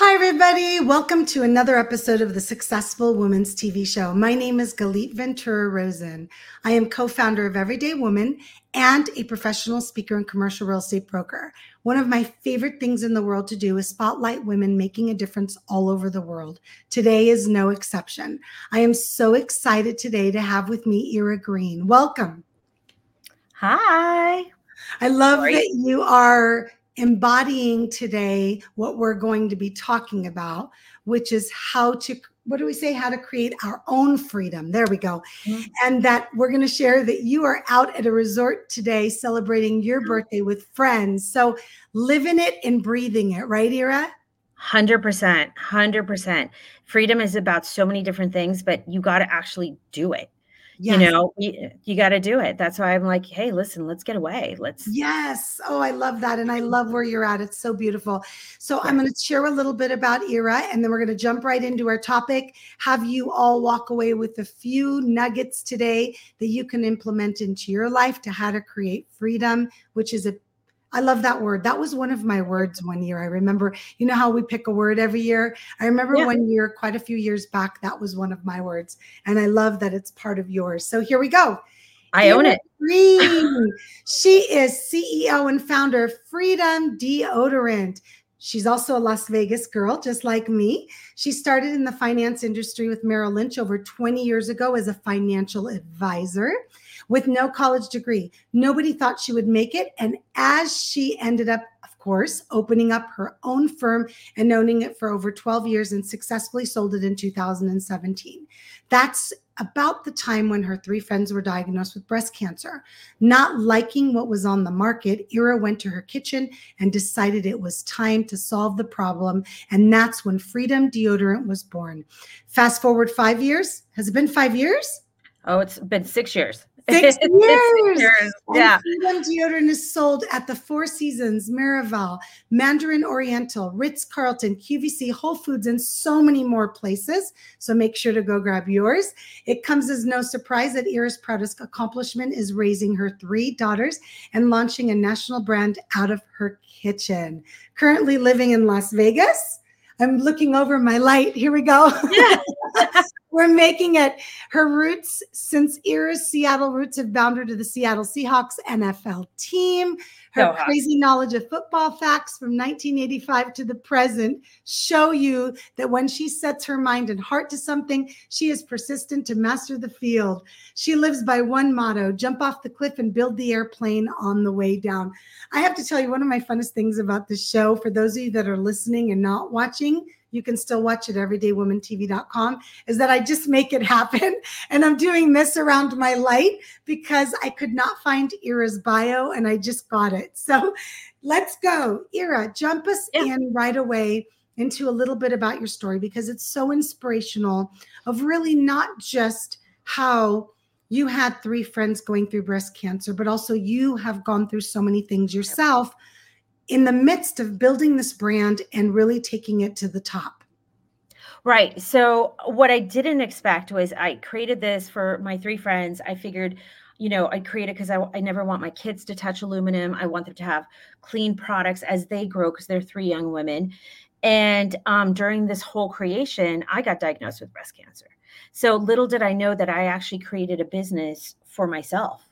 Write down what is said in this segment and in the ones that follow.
Hi, everybody. Welcome to another episode of the Successful Woman's TV show. My name is Galit Ventura Rosen. I am co founder of Everyday Woman and a professional speaker and commercial real estate broker. One of my favorite things in the world to do is spotlight women making a difference all over the world. Today is no exception. I am so excited today to have with me Ira Green. Welcome. Hi. I love that you are embodying today what we're going to be talking about, which is how to, what do we say, how to create our own freedom. There we go. Mm-hmm. And that we're going to share that you are out at a resort today celebrating your birthday with friends. So living it and breathing it, right, Ira? 100%. 100%. Freedom is about so many different things, but you got to actually do it. Yes. You know, you, you got to do it. That's why I'm like, hey, listen, let's get away. Let's. Yes. Oh, I love that. And I mm-hmm. love where you're at. It's so beautiful. So yeah. I'm going to share a little bit about Ira and then we're going to jump right into our topic. Have you all walk away with a few nuggets today that you can implement into your life to how to create freedom, which is a I love that word. That was one of my words one year. I remember, you know how we pick a word every year? I remember yeah. one year, quite a few years back, that was one of my words. And I love that it's part of yours. So here we go. I own it. Green. she is CEO and founder of Freedom Deodorant. She's also a Las Vegas girl, just like me. She started in the finance industry with Merrill Lynch over 20 years ago as a financial advisor with no college degree. Nobody thought she would make it. And as she ended up, of course, opening up her own firm and owning it for over 12 years and successfully sold it in 2017. That's about the time when her three friends were diagnosed with breast cancer. Not liking what was on the market, Ira went to her kitchen and decided it was time to solve the problem. And that's when Freedom Deodorant was born. Fast forward five years. Has it been five years? Oh, it's been six years. Six years. years. Yeah. Freedom deodorant is sold at the Four Seasons, Miraval, Mandarin Oriental, Ritz Carlton, QVC, Whole Foods, and so many more places. So make sure to go grab yours. It comes as no surprise that Ira's proudest accomplishment is raising her three daughters and launching a national brand out of her kitchen. Currently living in Las Vegas. I'm looking over my light. Here we go. Yeah. We're making it. Her roots, since era Seattle roots, have bound her to the Seattle Seahawks NFL team. Her uh, crazy knowledge of football facts from 1985 to the present show you that when she sets her mind and heart to something, she is persistent to master the field. She lives by one motto jump off the cliff and build the airplane on the way down. I have to tell you, one of my funnest things about the show, for those of you that are listening and not watching, you can still watch it everydaywoman.tv.com is that I just make it happen. And I'm doing this around my light because I could not find Ira's bio and I just got it. So let's go. Ira, jump us yeah. in right away into a little bit about your story because it's so inspirational of really not just how you had three friends going through breast cancer, but also you have gone through so many things yourself in the midst of building this brand and really taking it to the top? Right. So, what I didn't expect was I created this for my three friends. I figured, you know, I created because I, I never want my kids to touch aluminum. I want them to have clean products as they grow because they're three young women. And um, during this whole creation, I got diagnosed with breast cancer. So little did I know that I actually created a business for myself,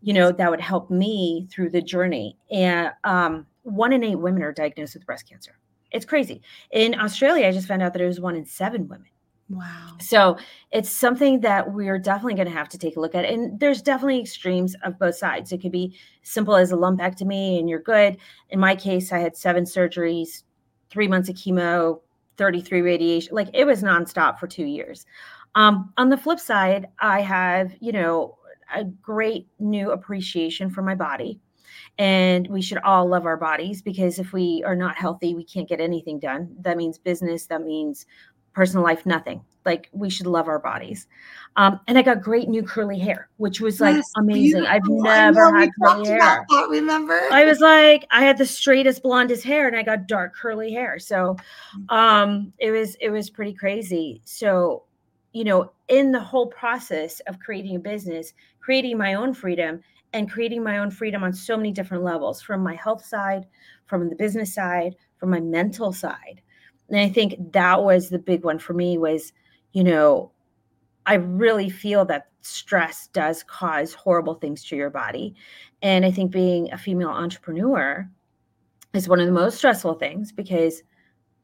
you know, that would help me through the journey. And um, one in eight women are diagnosed with breast cancer. It's crazy. In Australia, I just found out that it was one in seven women. Wow. So it's something that we're definitely going to have to take a look at. And there's definitely extremes of both sides. It could be simple as a lumpectomy and you're good. In my case, I had seven surgeries, three months of chemo, 33 radiation. Like it was nonstop for two years. Um, on the flip side, I have, you know, a great new appreciation for my body and we should all love our bodies because if we are not healthy we can't get anything done that means business that means personal life nothing like we should love our bodies um, and i got great new curly hair which was like yes, amazing beautiful. i've never had curly hair that, remember i was like i had the straightest blondest hair and i got dark curly hair so mm. um, it was it was pretty crazy so you know in the whole process of creating a business creating my own freedom and creating my own freedom on so many different levels from my health side, from the business side, from my mental side. And i think that was the big one for me was you know i really feel that stress does cause horrible things to your body. And i think being a female entrepreneur is one of the most stressful things because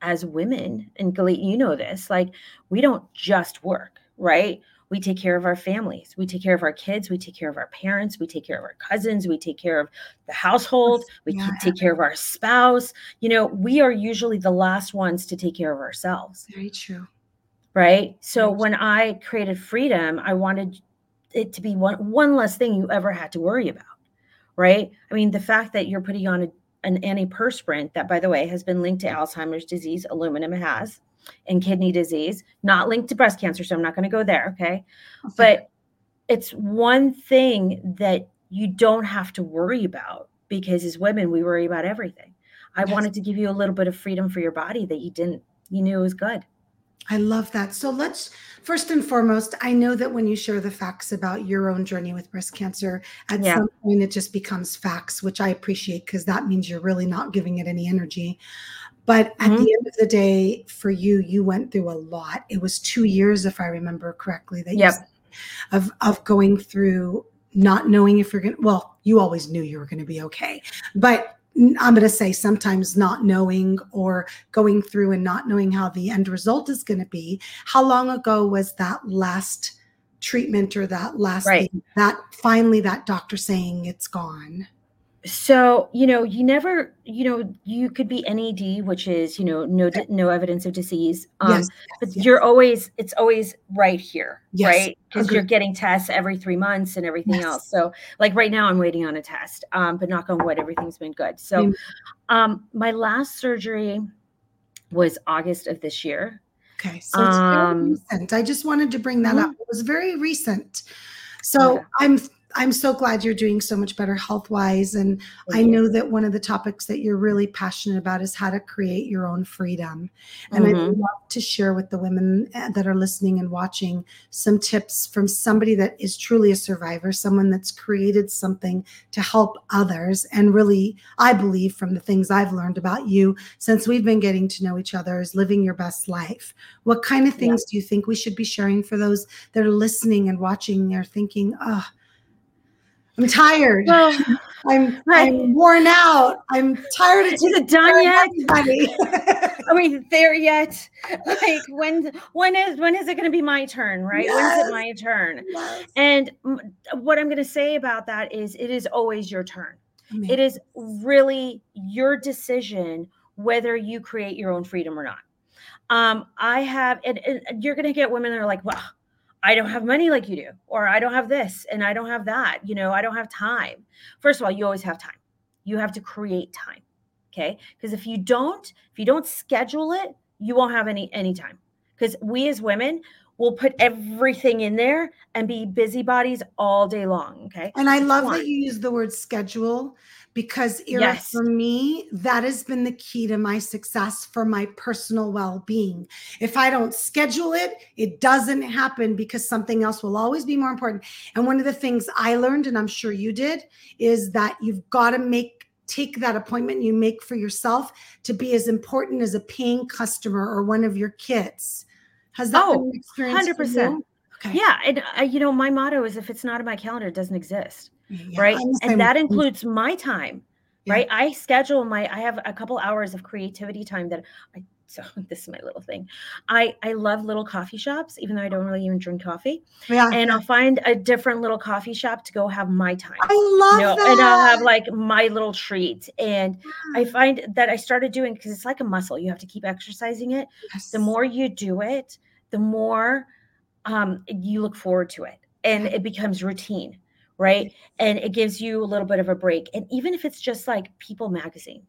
as women and Galit, you know this like we don't just work right we take care of our families. We take care of our kids. We take care of our parents. We take care of our cousins. We take care of the household. We yeah. take care of our spouse. You know we are usually the last ones to take care of ourselves. Very true. Right? So very when i created freedom i wanted it to be one one less thing you ever had to worry about. Right? I mean the fact that you're putting on a, an antiperspirant that by the way has been linked to alzheimer's disease aluminum has and kidney disease, not linked to breast cancer. So I'm not going to go there. Okay. okay. But it's one thing that you don't have to worry about because as women, we worry about everything. I yes. wanted to give you a little bit of freedom for your body that you didn't, you knew it was good. I love that. So let's first and foremost, I know that when you share the facts about your own journey with breast cancer, at yeah. some point it just becomes facts, which I appreciate because that means you're really not giving it any energy. But at mm-hmm. the end of the day, for you, you went through a lot. It was two years, if I remember correctly, that yep. of of going through not knowing if you're gonna. Well, you always knew you were going to be okay, but I'm going to say sometimes not knowing or going through and not knowing how the end result is going to be. How long ago was that last treatment or that last right. thing, that finally that doctor saying it's gone? So you know you never you know you could be ned which is you know no no evidence of disease um yes, but yes. you're always it's always right here yes, right? Because you're getting tests every three months and everything else. So like right now i'm waiting on a test um but knock on wood everything's been good. So um my last surgery was august of this year. Okay so it's um, recent. I just wanted to bring that mm-hmm. up it was very recent. So yeah. i'm I'm so glad you're doing so much better health wise. And Thank I you. know that one of the topics that you're really passionate about is how to create your own freedom. And mm-hmm. I'd love to share with the women uh, that are listening and watching some tips from somebody that is truly a survivor, someone that's created something to help others. And really, I believe from the things I've learned about you since we've been getting to know each other is living your best life. What kind of things yeah. do you think we should be sharing for those that are listening and watching? They're thinking, oh, I'm tired. I'm. I'm worn out. I'm tired of Is it done yet? Are we there yet? Like when when is when is it going to be my turn, right? Yes. When is it my turn? Yes. And what I'm going to say about that is it is always your turn. Amen. It is really your decision whether you create your own freedom or not. Um, I have, and, and you're going to get women that are like, well, I don't have money like you do, or I don't have this and I don't have that. You know, I don't have time. First of all, you always have time. You have to create time. Okay. Because if you don't, if you don't schedule it, you won't have any any time. Because we as women will put everything in there and be busybodies all day long. Okay. And I love that you use the word schedule because yes. for me, that has been the key to my success for my personal well-being. If I don't schedule it, it doesn't happen because something else will always be more important. And one of the things I learned, and I'm sure you did, is that you've got to make take that appointment you make for yourself to be as important as a paying customer or one of your kids. Has that oh, been experience? 100%. Okay. Yeah. And uh, you know, my motto is if it's not in my calendar, it doesn't exist yeah, right? And that includes my time yeah. right? I schedule my i have a couple hours of creativity time that i so this is my little thing. I i love little coffee shops even though i don't really even drink coffee. Yeah. And i'll find a different little coffee shop to go have my time i love you know, that. and i'll have like my little treat. And yeah. i find that i started doing because it's like a muscle you have to keep exercising it. Yes. the more you do it the more um, you look forward to it and it becomes routine right? And it gives you a little bit of a break. And even if it's just like People magazine,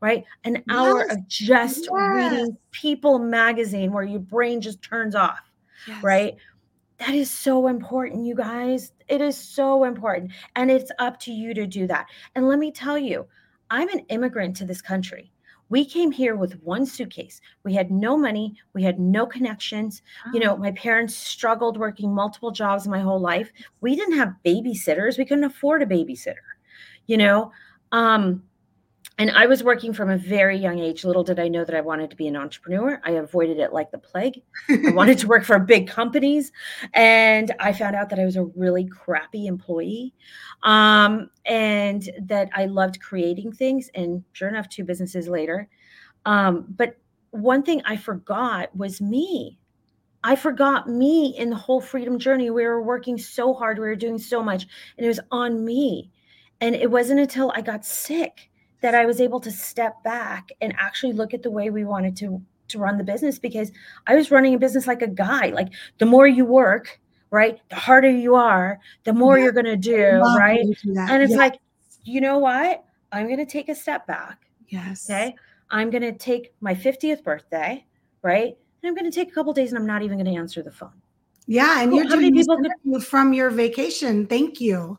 right? An hour yes. of just yes. reading People magazine where your brain just turns off, yes. right? That is so important, you guys. It is so important. And it's up to you to do that. And let me tell you, I'm an immigrant to this country. We came here with one suitcase. We had no money. We had no connections. Oh. You know, oh. my parents struggled working multiple jobs my whole life. We didn't have babysitters. We couldn't afford a babysitter. You know, um, and I was working from a very young age. Little did I know that I wanted to be an entrepreneur. I avoided it like the plague. I wanted to work for big companies. And I found out that I was a really crappy employee um, and that I loved creating things. And sure enough, two businesses later. Um, but one thing I forgot was me. I forgot me in the whole freedom journey. We were working so hard, we were doing so much, and it was on me. And it wasn't until I got sick that I was able to step back and actually look at the way we wanted to to run the business because I was running a business like a guy. Like the more you work, right, the harder you are, the more yeah. you're going to do, right? And it's yes. like, you know what? I'm going to take a step back. Yes. Okay. I'm going to take my 50th birthday, right? And I'm going to take a couple days and I'm not even going to answer the phone. Yeah, and you're doing people could, from your vacation. Thank you.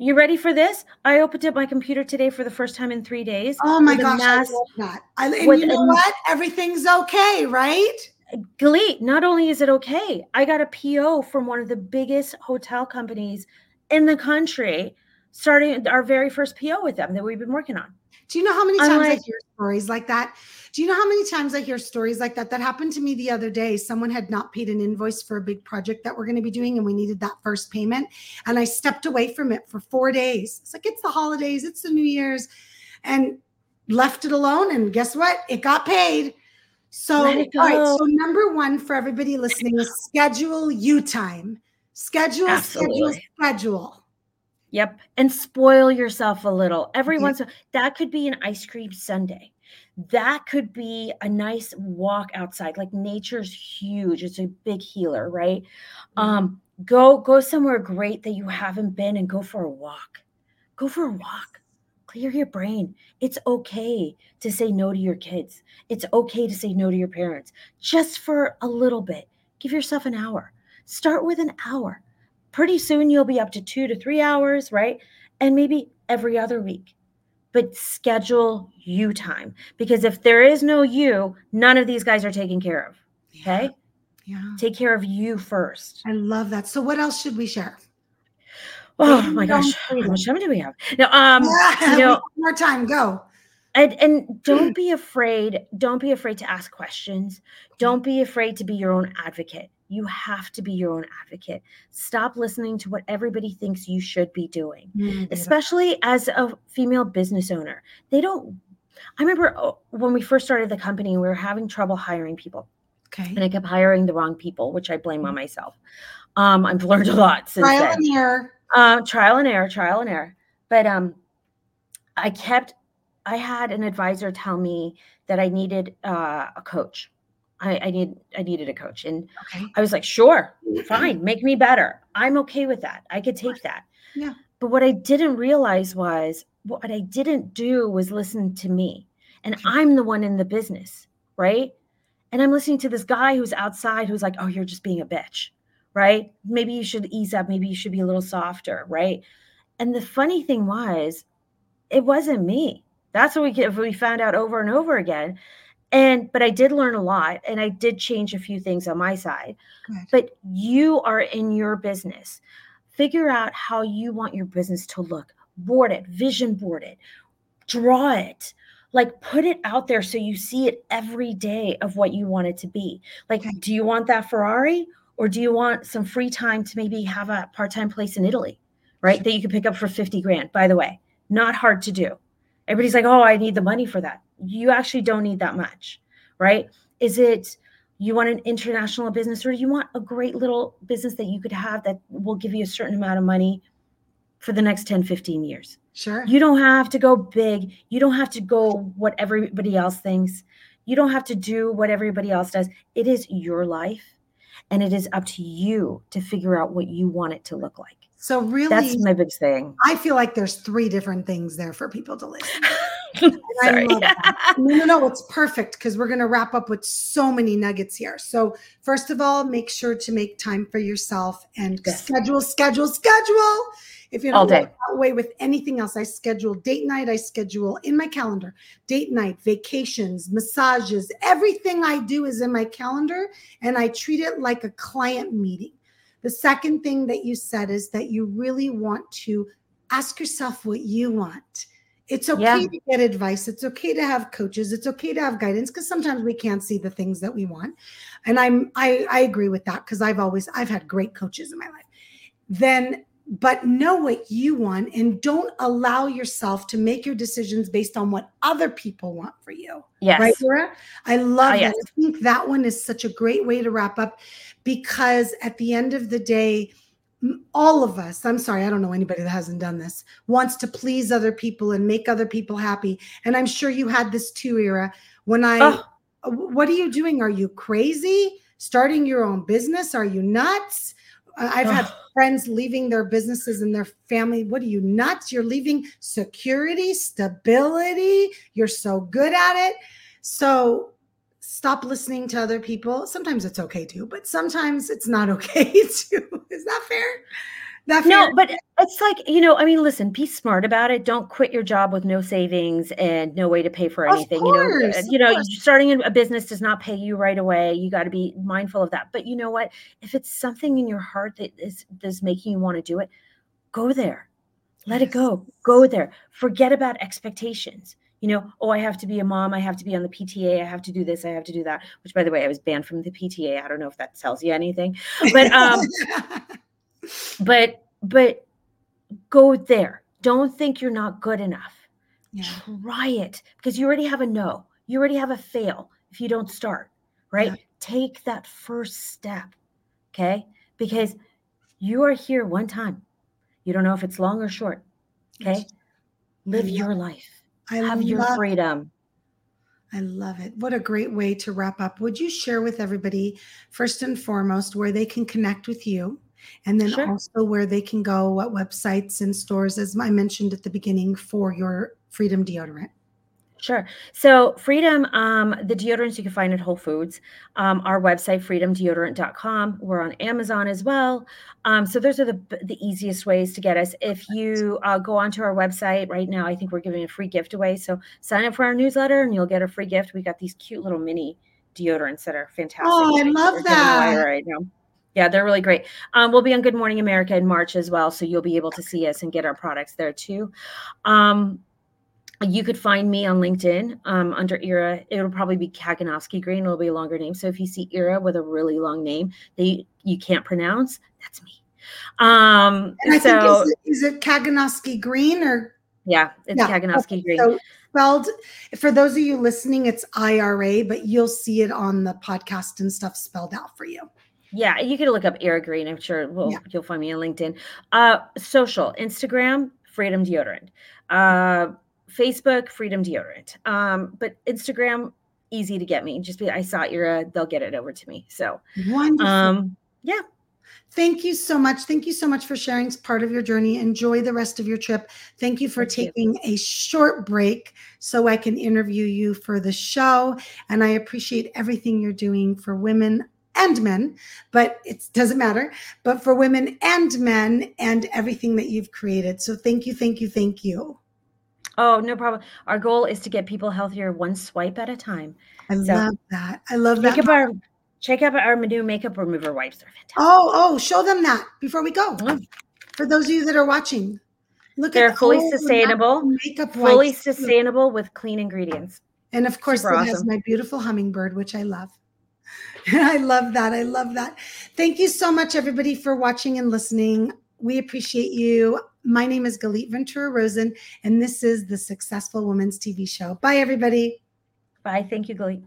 You ready for this? I opened up my computer today for the first time in three days. Oh my gosh, mass, I love that. I, and you know what? Everything's okay, right? Galit, not only is it okay, I got a PO from one of the biggest hotel companies in the country, starting our very first PO with them that we've been working on. Do you know how many times like, I hear stories like that? Do you know how many times I hear stories like that? That happened to me the other day. Someone had not paid an invoice for a big project that we're going to be doing, and we needed that first payment. And I stepped away from it for four days. It's like, it's the holidays, it's the New Year's, and left it alone. And guess what? It got paid. So, all right. So, number one for everybody listening is schedule you time. Schedule, Absolutely. schedule, schedule. Yep. And spoil yourself a little. Every yeah. once that could be an ice cream sundae. That could be a nice walk outside. Like nature's huge. It's a big healer, right? Mm-hmm. Um, go go somewhere great that you haven't been and go for a walk. Go for a walk. Clear your brain. It's okay to say no to your kids. It's okay to say no to your parents just for a little bit. Give yourself an hour. Start with an hour pretty soon you'll be up to two to three hours, right? And maybe every other week. But schedule you time because if there is no you, none of these guys are taken care of. Okay. Yeah. yeah. Take care of you first. I love that. So, what else should we share? Oh my gosh, how much time do we have? Now, um, yeah, you know, more time. Go. And, and don't be afraid. Don't be afraid to ask questions. Don't be afraid to be your own advocate. You have to be your own advocate. Stop listening to what everybody thinks you should be doing, mm-hmm. especially as a female business owner. They don't. I remember oh, when we first started the company, we were having trouble hiring people. Okay. And I kept hiring the wrong people, which I blame on myself. Um, I've learned a lot since trial then. and error. Uh, trial and error, trial and error. But um, I kept. I had an advisor tell me that I needed uh, a coach I, I need I needed a coach. And okay. I was like, sure, fine, make me better. I'm okay with that. I could take that. Yeah. But what I didn't realize was what I didn't do was listen to me. And I'm the one in the business, right? And I'm listening to this guy who's outside who's like, oh, you're just being a bitch, right? Maybe you should ease up. Maybe you should be a little softer, right? And the funny thing was, it wasn't me. That's what we we found out over and over again and but i did learn a lot and i did change a few things on my side. Good. but you are in your business. Figure out how you want your business to look. Board it vision board it draw it. Like put it out there so you see it every day of what you want it to be. Like okay. do you want that ferrari or do you want some free time to maybe have a part-time place in italy right that you can pick up for 50 grand by the way? Not hard to do. Everybody's like oh i need the money for that you actually don't need that much, right? Is it you want an international business or you want a great little business that you could have that will give you a certain amount of money for the next 10, 15 years? Sure. You don't have to go big. You don't have to go what everybody else thinks. You don't have to do what everybody else does. It is your life and it is up to you to figure out what you want it to look like. So really that's my big thing. I feel like there's three different things there for people to listen. Sorry. no, no, no, it's perfect because we're going to wrap up with so many nuggets here. So, first of all, make sure to make time for yourself and yes. schedule, schedule, schedule. If you don't walk away with anything else, I schedule date night. I schedule in my calendar date night, vacations, massages. Everything I do is in my calendar, and I treat it like a client meeting. The second thing that you said is that you really want to ask yourself what you want It's okay yeah. to get advice. It's okay to have coaches. It's okay to have guidance because sometimes we can't see the things that we want. And I'm I I agree with that because I've always I've had great coaches in my life. Then but know what you want and don't allow yourself to make your decisions based on what other people want for you. Yes. Right, Laura? I love oh, that. Yes. I think that one is such a great way to wrap up because at the end of the day, all of us, I'm sorry, I don't know anybody that hasn't done this, wants to please other people and make other people happy. And I'm sure you had this too, Ira. When I, oh. what are you doing? Are you crazy? Starting your own business? Are you nuts? I've had friends leaving their businesses and their family. What are you nuts? You're leaving security, stability. You're so good at it. So stop listening to other people. Sometimes it's okay to, but sometimes it's not okay to. Is that fair? no, but it's like, you know, I mean, listen, be smart about it. Don't quit your job with no savings and no way to pay for anything. Course, you know, uh, you know, starting a business does not pay you right away. You got to be mindful of that. But you know what? If it's something in your heart that is that's making you want to do it, go there. Let yes. it go. Go there. Forget about expectations. You know, oh, I have to be a mom. I have to be on the PTA. I have to do this. I have to do that. Which, by the way, I was banned from the PTA. I don't know if that tells you anything, but um, but but go there. Don't think you're not good enough. Yeah. Try it because you already have a no. You already have a fail if you don't start, right? Yeah. Take that first step. Okay? Because you are here one time. You don't know if it's long or short. Okay? Live your life. I have your freedom. I love it. What a great way to wrap up. Would you share with everybody, first and foremost, where they can connect with you? And then sure. also where they can go, what websites and stores, as I mentioned at the beginning, for your Freedom deodorant. Sure. So, Freedom, um, the deodorants you can find at Whole Foods, um, our website, freedomdeodorant.com. We're on Amazon as well. Um, so, those are the, the easiest ways to get us. If you uh, go onto our website right now, I think we're giving a free gift away. So, sign up for our newsletter and you'll get a free gift. We got these cute little mini deodorants that are fantastic. Oh, I love that. Right now. Yeah, they're really great. Um, we'll be on Good Morning America in March as well, so you'll be able to see us and get our products there too. Um, you could find me on LinkedIn um, under Ira. It'll probably be Kaganowski Green. It'll be a longer name. So if you see Ira with a really long name that you, can't pronounce, that's me. Um, and I so, think is it, is it Kaganowski Green or? Yeah, it's yeah. Kaganowski okay. Green. So spelled for those of you listening, it's IRA, but you'll see it on the podcast and stuff spelled out for you. Yeah, you can look up Ira Green. I'm sure we'll, yeah. you'll find me on LinkedIn. Uh, social, Instagram, Freedom Deodorant. Uh, Facebook, Freedom Deodorant. Um, but Instagram, easy to get me. Just be I saw Ira, they'll get it over to me. So wonderful. Um, yeah. Thank you so much. Thank you so much for sharing part of your journey. Enjoy the rest of your trip. Thank you for Thank taking you. a short break so I can interview you for the show. And I appreciate everything you're doing for women and men, but it doesn't matter, but for women and men and everything that you've created. So thank you, thank you, thank you. Oh, no problem. Our goal is to get people healthier one swipe at a time. I so, love that. I love that. Check out our, check out our new makeup remover wipes. They're fantastic. Oh, oh, show them that before we go. Oh. For those of you that are watching, look They're at fully sustainable, makeup fully wipes. sustainable with clean ingredients. And of course, Super it awesome. has my beautiful hummingbird, which I love. I love that. I love that. Thank you so much, everybody, for watching and listening. We appreciate you. My name is Galit Ventura Rosen, and this is the Successful Women's TV Show. Bye, everybody. Bye. Thank you, Galit.